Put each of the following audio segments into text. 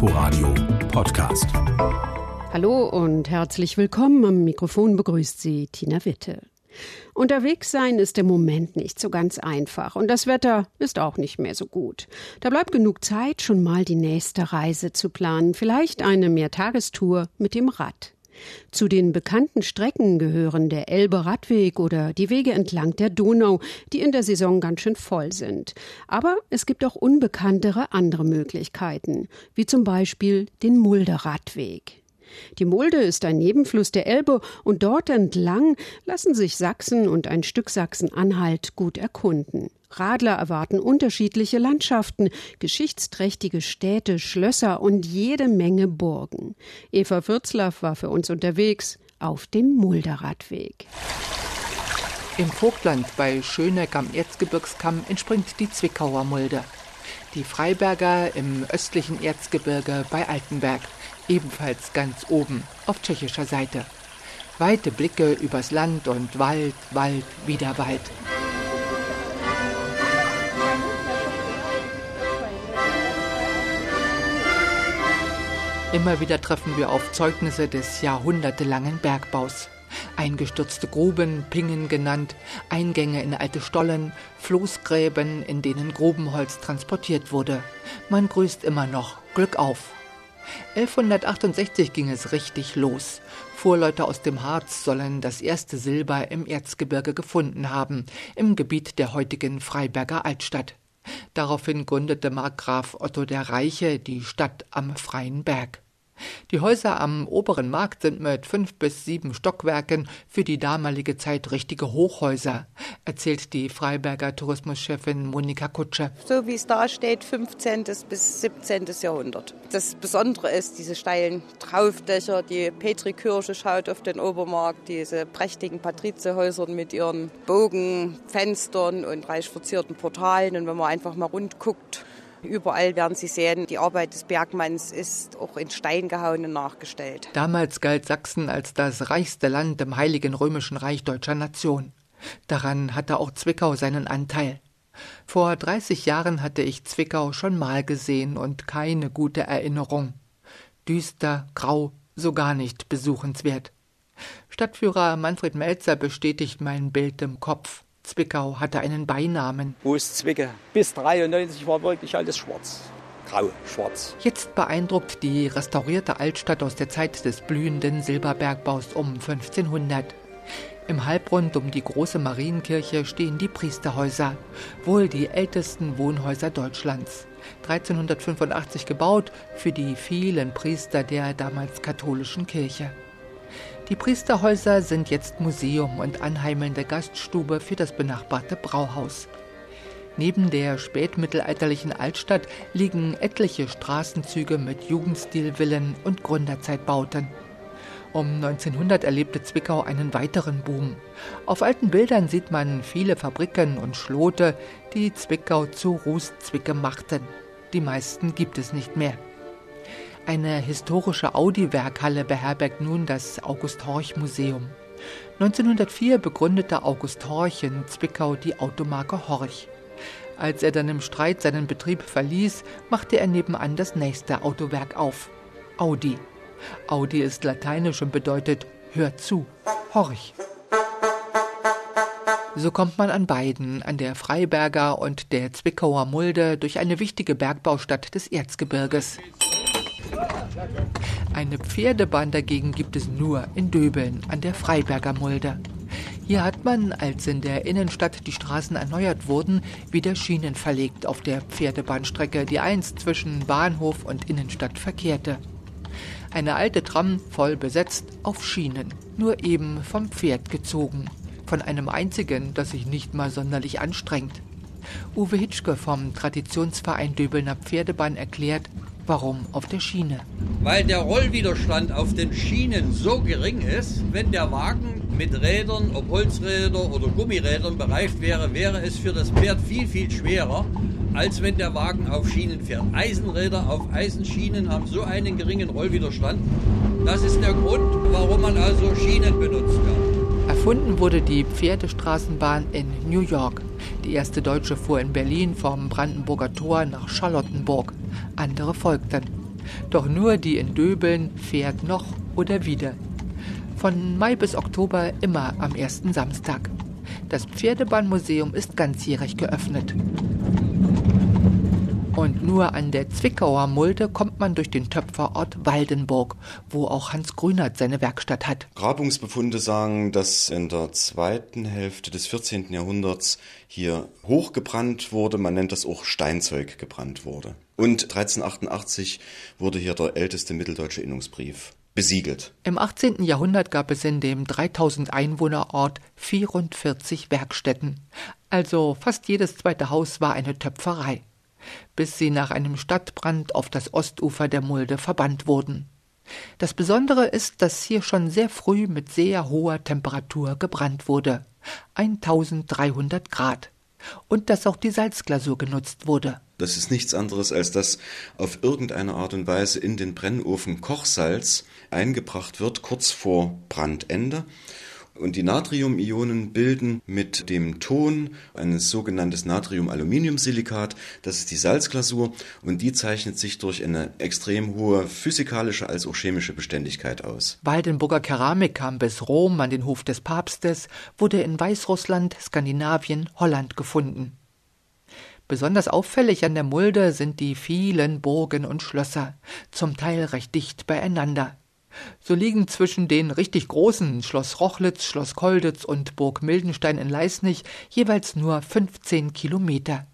Inforadio Podcast. Hallo und herzlich willkommen. Am Mikrofon begrüßt Sie Tina Witte. Unterwegs sein ist im Moment nicht so ganz einfach und das Wetter ist auch nicht mehr so gut. Da bleibt genug Zeit, schon mal die nächste Reise zu planen, vielleicht eine Mehrtagestour mit dem Rad. Zu den bekannten Strecken gehören der Elbe-Radweg oder die Wege entlang der Donau, die in der Saison ganz schön voll sind. Aber es gibt auch unbekanntere andere Möglichkeiten, wie zum Beispiel den Mulde-Radweg. Die Mulde ist ein Nebenfluss der Elbe und dort entlang lassen sich Sachsen und ein Stück Sachsen-Anhalt gut erkunden. Radler erwarten unterschiedliche Landschaften, geschichtsträchtige Städte, Schlösser und jede Menge Burgen. Eva Würzlaff war für uns unterwegs auf dem Mulderradweg. Im Vogtland bei Schöneck am Erzgebirgskamm entspringt die Zwickauer Mulde. Die Freiberger im östlichen Erzgebirge bei Altenberg, ebenfalls ganz oben auf tschechischer Seite. Weite Blicke übers Land und Wald, Wald, wieder Wald. Immer wieder treffen wir auf Zeugnisse des jahrhundertelangen Bergbaus. Eingestürzte Gruben, Pingen genannt, Eingänge in alte Stollen, Floßgräben, in denen Grubenholz transportiert wurde. Man grüßt immer noch Glück auf. 1168 ging es richtig los. Vorleute aus dem Harz sollen das erste Silber im Erzgebirge gefunden haben, im Gebiet der heutigen Freiberger Altstadt. Daraufhin gründete Markgraf Otto der Reiche die Stadt am Freien Berg. Die Häuser am oberen Markt sind mit fünf bis sieben Stockwerken für die damalige Zeit richtige Hochhäuser, erzählt die Freiberger Tourismuschefin Monika Kutsche. So wie es da steht, 15. bis 17. Jahrhundert. Das Besondere ist diese steilen Traufdächer, die Petrikirche schaut auf den Obermarkt, diese prächtigen Patrizierhäuser mit ihren Bogenfenstern und reich verzierten Portalen. Und wenn man einfach mal rund guckt, Überall werden Sie sehen, die Arbeit des Bergmanns ist auch in Stein gehauen und nachgestellt. Damals galt Sachsen als das reichste Land im Heiligen Römischen Reich deutscher Nation. Daran hatte auch Zwickau seinen Anteil. Vor 30 Jahren hatte ich Zwickau schon mal gesehen und keine gute Erinnerung. Düster, grau, so gar nicht besuchenswert. Stadtführer Manfred Melzer bestätigt mein Bild im Kopf. Zwickau hatte einen Beinamen. Wo ist Zwicke? Bis 93 war wirklich alles schwarz. Grau, schwarz. Jetzt beeindruckt die restaurierte Altstadt aus der Zeit des blühenden Silberbergbaus um 1500. Im Halbrund um die große Marienkirche stehen die Priesterhäuser, wohl die ältesten Wohnhäuser Deutschlands. 1385 gebaut für die vielen Priester der damals katholischen Kirche. Die Priesterhäuser sind jetzt Museum und anheimelnde Gaststube für das benachbarte Brauhaus. Neben der spätmittelalterlichen Altstadt liegen etliche Straßenzüge mit Jugendstilvillen und Gründerzeitbauten. Um 1900 erlebte Zwickau einen weiteren Boom. Auf alten Bildern sieht man viele Fabriken und Schlote, die Zwickau zu Rußzwicke machten. Die meisten gibt es nicht mehr. Eine historische Audi-Werkhalle beherbergt nun das August-Horch-Museum. 1904 begründete August Horch in Zwickau die Automarke Horch. Als er dann im Streit seinen Betrieb verließ, machte er nebenan das nächste Autowerk auf. Audi. Audi ist lateinisch und bedeutet Hör zu, Horch. So kommt man an beiden, an der Freiberger und der Zwickauer Mulde, durch eine wichtige Bergbaustadt des Erzgebirges. Eine Pferdebahn dagegen gibt es nur in Döbeln an der Freiberger Mulde. Hier hat man, als in der Innenstadt die Straßen erneuert wurden, wieder Schienen verlegt auf der Pferdebahnstrecke, die einst zwischen Bahnhof und Innenstadt verkehrte. Eine alte Tram voll besetzt auf Schienen, nur eben vom Pferd gezogen. Von einem einzigen, das sich nicht mal sonderlich anstrengt. Uwe Hitschke vom Traditionsverein Döbelner Pferdebahn erklärt, Warum auf der Schiene? Weil der Rollwiderstand auf den Schienen so gering ist, wenn der Wagen mit Rädern, ob Holzräder oder Gummirädern bereift wäre, wäre es für das Pferd viel, viel schwerer, als wenn der Wagen auf Schienen fährt. Eisenräder auf Eisenschienen haben so einen geringen Rollwiderstand. Das ist der Grund, warum man also Schienen benutzen kann. Erfunden wurde die Pferdestraßenbahn in New York. Die erste deutsche fuhr in Berlin vom Brandenburger Tor nach Charlottenburg. Andere folgten. Doch nur die in Döbeln fährt noch oder wieder. Von Mai bis Oktober immer am ersten Samstag. Das Pferdebahnmuseum ist ganzjährig geöffnet. Und nur an der Zwickauer Mulde kommt man durch den Töpferort Waldenburg, wo auch Hans Grünert seine Werkstatt hat. Grabungsbefunde sagen, dass in der zweiten Hälfte des 14. Jahrhunderts hier hochgebrannt wurde. Man nennt das auch Steinzeug gebrannt wurde. Und 1388 wurde hier der älteste mitteldeutsche Innungsbrief besiegelt. Im 18. Jahrhundert gab es in dem 3000 Einwohnerort 44 Werkstätten. Also fast jedes zweite Haus war eine Töpferei bis sie nach einem Stadtbrand auf das Ostufer der Mulde verbannt wurden. Das Besondere ist, dass hier schon sehr früh mit sehr hoher Temperatur gebrannt wurde, 1300 Grad, und dass auch die Salzglasur genutzt wurde. Das ist nichts anderes, als dass auf irgendeine Art und Weise in den Brennofen Kochsalz eingebracht wird, kurz vor Brandende und die Natriumionen bilden mit dem Ton ein sogenanntes Natrium-Aluminium-Silikat. Das ist die Salzglasur und die zeichnet sich durch eine extrem hohe physikalische als auch chemische Beständigkeit aus. Waldenburger Keramik kam bis Rom an den Hof des Papstes, wurde in Weißrussland, Skandinavien, Holland gefunden. Besonders auffällig an der Mulde sind die vielen Burgen und Schlösser, zum Teil recht dicht beieinander. So liegen zwischen den richtig großen Schloss Rochlitz, Schloss Kolditz und Burg Mildenstein in Leisnig jeweils nur 15 Kilometer.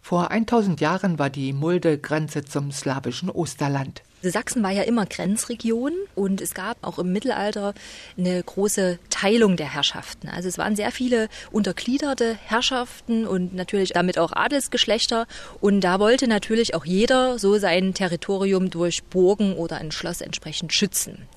Vor 1000 Jahren war die Mulde Grenze zum slawischen Osterland. Sachsen war ja immer Grenzregion und es gab auch im Mittelalter eine große Teilung der Herrschaften. Also es waren sehr viele untergliederte Herrschaften und natürlich damit auch Adelsgeschlechter. Und da wollte natürlich auch jeder so sein Territorium durch Burgen oder ein Schloss entsprechend schützen.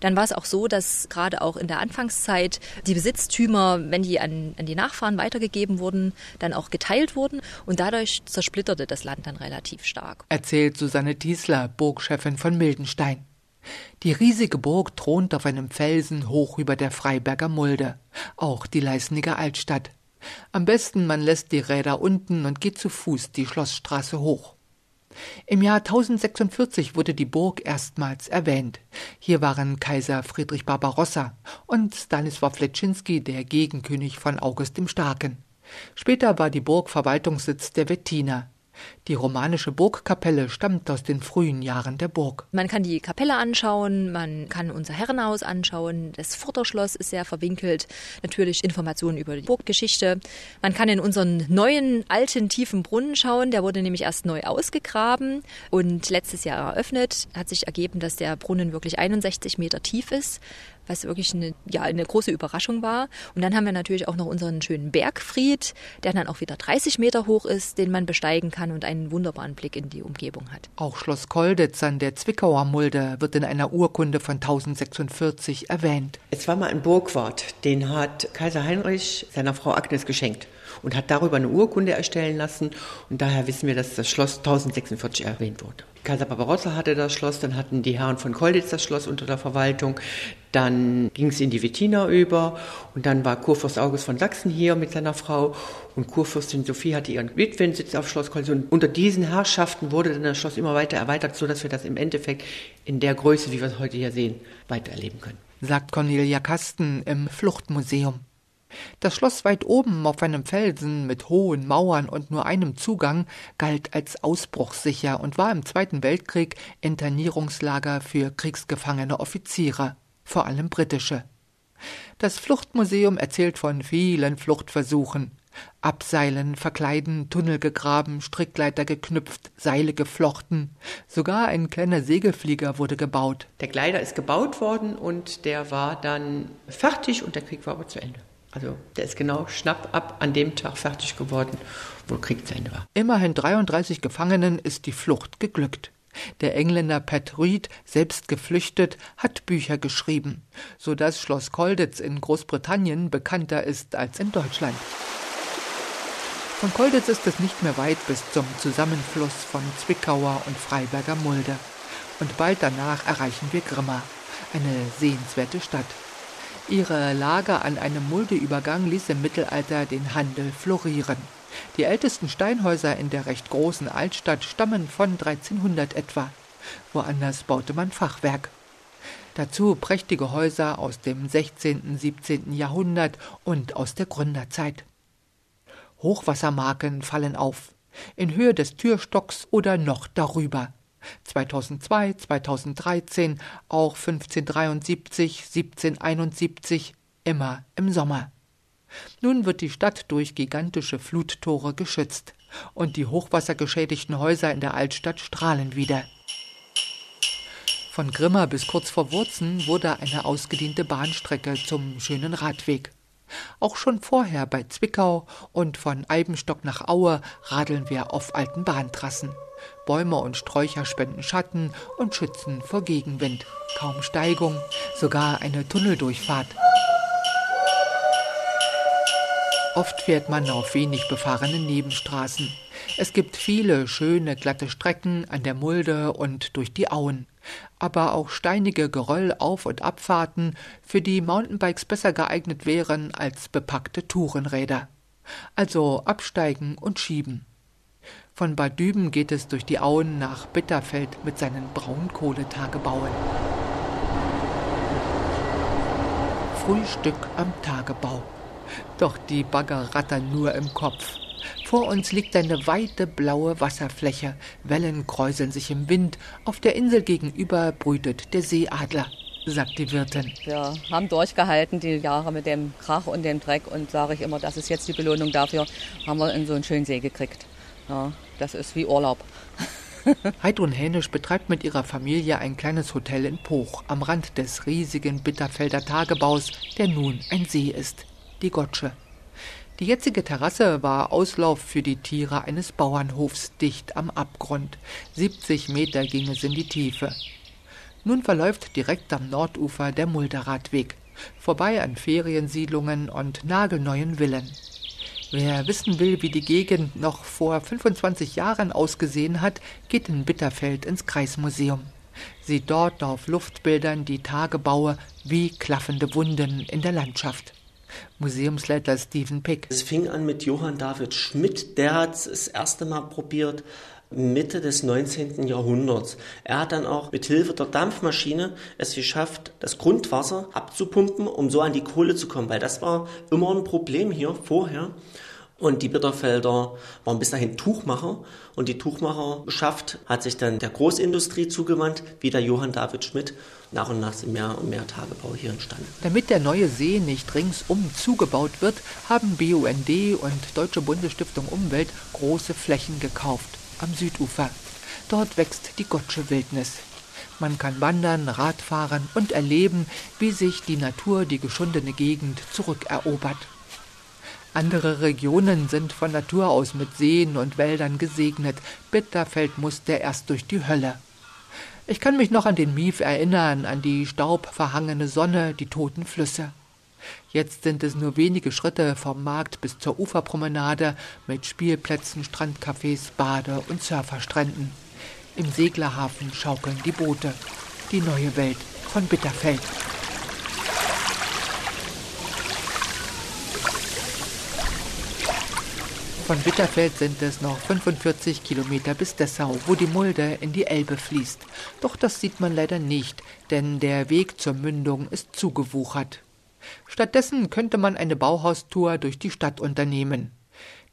Dann war es auch so, dass gerade auch in der Anfangszeit die Besitztümer, wenn die an, an die Nachfahren weitergegeben wurden, dann auch geteilt wurden und dadurch zersplitterte das Land dann relativ stark. Erzählt Susanne Diesler, Burgchef Chefin von Mildenstein. Die riesige Burg thront auf einem Felsen hoch über der Freiberger Mulde, auch die Leisniger Altstadt. Am besten man lässt die Räder unten und geht zu Fuß die Schlossstraße hoch. Im Jahr 1046 wurde die Burg erstmals erwähnt. Hier waren Kaiser Friedrich Barbarossa und Stanisław Leszczynski, der Gegenkönig von August dem Starken. Später war die Burg Verwaltungssitz der Wettiner. Die romanische Burgkapelle stammt aus den frühen Jahren der Burg. Man kann die Kapelle anschauen, man kann unser Herrenhaus anschauen, das Vorderschloss ist sehr verwinkelt, natürlich Informationen über die Burggeschichte. Man kann in unseren neuen, alten, tiefen Brunnen schauen, der wurde nämlich erst neu ausgegraben und letztes Jahr eröffnet. Hat sich ergeben, dass der Brunnen wirklich 61 Meter tief ist was wirklich eine, ja, eine große Überraschung war. Und dann haben wir natürlich auch noch unseren schönen Bergfried, der dann auch wieder 30 Meter hoch ist, den man besteigen kann und einen wunderbaren Blick in die Umgebung hat. Auch Schloss Kolditz an der Zwickauer Mulde wird in einer Urkunde von 1046 erwähnt. Es war mal ein Burgwart, den hat Kaiser Heinrich seiner Frau Agnes geschenkt und hat darüber eine Urkunde erstellen lassen. Und daher wissen wir, dass das Schloss 1046 erwähnt wurde. Kaiser Barbarossa hatte das Schloss, dann hatten die Herren von Kolditz das Schloss unter der Verwaltung, dann ging es in die Wettiner über und dann war Kurfürst August von Sachsen hier mit seiner Frau und Kurfürstin Sophie hatte ihren Witwensitz auf Schloss Kolditz und unter diesen Herrschaften wurde dann das Schloss immer weiter erweitert, sodass wir das im Endeffekt in der Größe, wie wir es heute hier sehen, weiter erleben können. Sagt Cornelia Kasten im Fluchtmuseum. Das Schloss weit oben auf einem Felsen mit hohen Mauern und nur einem Zugang galt als ausbruchssicher und war im Zweiten Weltkrieg Internierungslager für kriegsgefangene Offiziere, vor allem britische. Das Fluchtmuseum erzählt von vielen Fluchtversuchen. Abseilen, verkleiden, Tunnel gegraben, Strickleiter geknüpft, Seile geflochten. Sogar ein kleiner Segelflieger wurde gebaut. Der Gleiter ist gebaut worden und der war dann fertig und der Krieg war aber zu Ende. Also der ist genau schnapp ab an dem Tag fertig geworden, wo Krieg zu Ende war. Immerhin 33 Gefangenen ist die Flucht geglückt. Der Engländer Pat Reed, selbst geflüchtet, hat Bücher geschrieben, so dass Schloss Kolditz in Großbritannien bekannter ist als in Deutschland. Von Kolditz ist es nicht mehr weit bis zum Zusammenfluss von Zwickauer und Freiberger Mulde. Und bald danach erreichen wir Grimma, eine sehenswerte Stadt. Ihre Lage an einem Muldeübergang ließ im Mittelalter den Handel florieren. Die ältesten Steinhäuser in der recht großen Altstadt stammen von 1300 etwa. Woanders baute man Fachwerk. Dazu prächtige Häuser aus dem 16., 17. Jahrhundert und aus der Gründerzeit. Hochwassermarken fallen auf, in Höhe des Türstocks oder noch darüber. 2002, 2013, auch 1573, 1771, immer im Sommer. Nun wird die Stadt durch gigantische Fluttore geschützt und die hochwassergeschädigten Häuser in der Altstadt strahlen wieder. Von Grimma bis kurz vor Wurzen wurde eine ausgedehnte Bahnstrecke zum schönen Radweg. Auch schon vorher bei Zwickau und von Eibenstock nach Aue radeln wir auf alten Bahntrassen. Bäume und Sträucher spenden Schatten und schützen vor Gegenwind. Kaum Steigung, sogar eine Tunneldurchfahrt. Oft fährt man auf wenig befahrenen Nebenstraßen. Es gibt viele schöne glatte Strecken an der Mulde und durch die Auen, aber auch steinige Geröll-Auf- und Abfahrten, für die Mountainbikes besser geeignet wären als bepackte Tourenräder. Also absteigen und schieben. Von Bad Düben geht es durch die Auen nach Bitterfeld mit seinen Braunkohletagebauen. Frühstück am Tagebau. Doch die Bagger rattern nur im Kopf. Vor uns liegt eine weite blaue Wasserfläche. Wellen kräuseln sich im Wind. Auf der Insel gegenüber brütet der Seeadler, sagt die Wirtin. Wir haben durchgehalten die Jahre mit dem Krach und dem Dreck und sage ich immer, das ist jetzt die Belohnung dafür, haben wir in so einen schönen See gekriegt. Ja, das ist wie Urlaub. Heidrun Hänisch betreibt mit ihrer Familie ein kleines Hotel in Poch am Rand des riesigen Bitterfelder Tagebaus, der nun ein See ist die Gotsche. Die jetzige Terrasse war Auslauf für die Tiere eines Bauernhofs dicht am Abgrund. 70 Meter ging es in die Tiefe. Nun verläuft direkt am Nordufer der Mulderadweg, vorbei an Feriensiedlungen und nagelneuen Villen. Wer wissen will, wie die Gegend noch vor 25 Jahren ausgesehen hat, geht in Bitterfeld ins Kreismuseum. Sieht dort auf Luftbildern die Tagebaue wie klaffende Wunden in der Landschaft. Museumsleiter Stephen Pick. Es fing an mit Johann David Schmidt, der hat es das erste Mal probiert, Mitte des 19. Jahrhunderts. Er hat dann auch mit Hilfe der Dampfmaschine es geschafft, das Grundwasser abzupumpen, um so an die Kohle zu kommen, weil das war immer ein Problem hier vorher. Und die Bitterfelder waren bis dahin Tuchmacher und die Tuchmacherschaft hat sich dann der Großindustrie zugewandt, wie der Johann David Schmidt. Nach und nach sind mehr und mehr Tagebau hier entstanden. Damit der neue See nicht ringsum zugebaut wird, haben BUND und Deutsche Bundesstiftung Umwelt große Flächen gekauft am Südufer. Dort wächst die Gottsche Wildnis. Man kann wandern, Radfahren und erleben, wie sich die Natur die geschundene Gegend zurückerobert. Andere Regionen sind von Natur aus mit Seen und Wäldern gesegnet. Bitterfeld musste erst durch die Hölle. Ich kann mich noch an den Mief erinnern, an die staubverhangene Sonne, die toten Flüsse. Jetzt sind es nur wenige Schritte vom Markt bis zur Uferpromenade mit Spielplätzen, Strandcafés, Bade- und Surferstränden. Im Seglerhafen schaukeln die Boote. Die neue Welt von Bitterfeld. Von Bitterfeld sind es noch 45 Kilometer bis Dessau, wo die Mulde in die Elbe fließt. Doch das sieht man leider nicht, denn der Weg zur Mündung ist zugewuchert. Stattdessen könnte man eine Bauhaustour durch die Stadt unternehmen.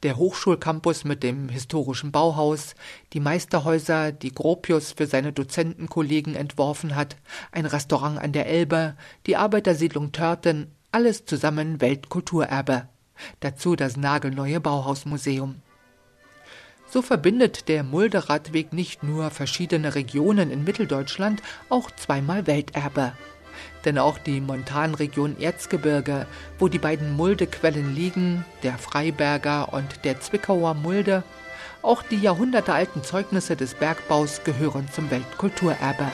Der Hochschulcampus mit dem historischen Bauhaus, die Meisterhäuser, die Gropius für seine Dozentenkollegen entworfen hat, ein Restaurant an der Elbe, die Arbeitersiedlung Törten, alles zusammen Weltkulturerbe. Dazu das nagelneue Bauhausmuseum. So verbindet der Mulderadweg nicht nur verschiedene Regionen in Mitteldeutschland, auch zweimal Welterbe. Denn auch die Montanregion Erzgebirge, wo die beiden Muldequellen liegen, der Freiberger und der Zwickauer Mulde, auch die jahrhundertealten Zeugnisse des Bergbaus gehören zum Weltkulturerbe.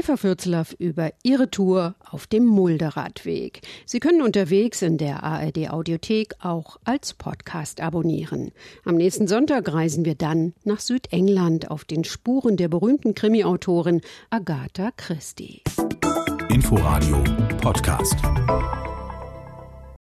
Eva Fürzlaff über ihre Tour auf dem Mulderadweg. Sie können unterwegs in der ARD Audiothek auch als Podcast abonnieren. Am nächsten Sonntag reisen wir dann nach Südengland auf den Spuren der berühmten Krimiautorin Agatha Christie. Inforadio Podcast.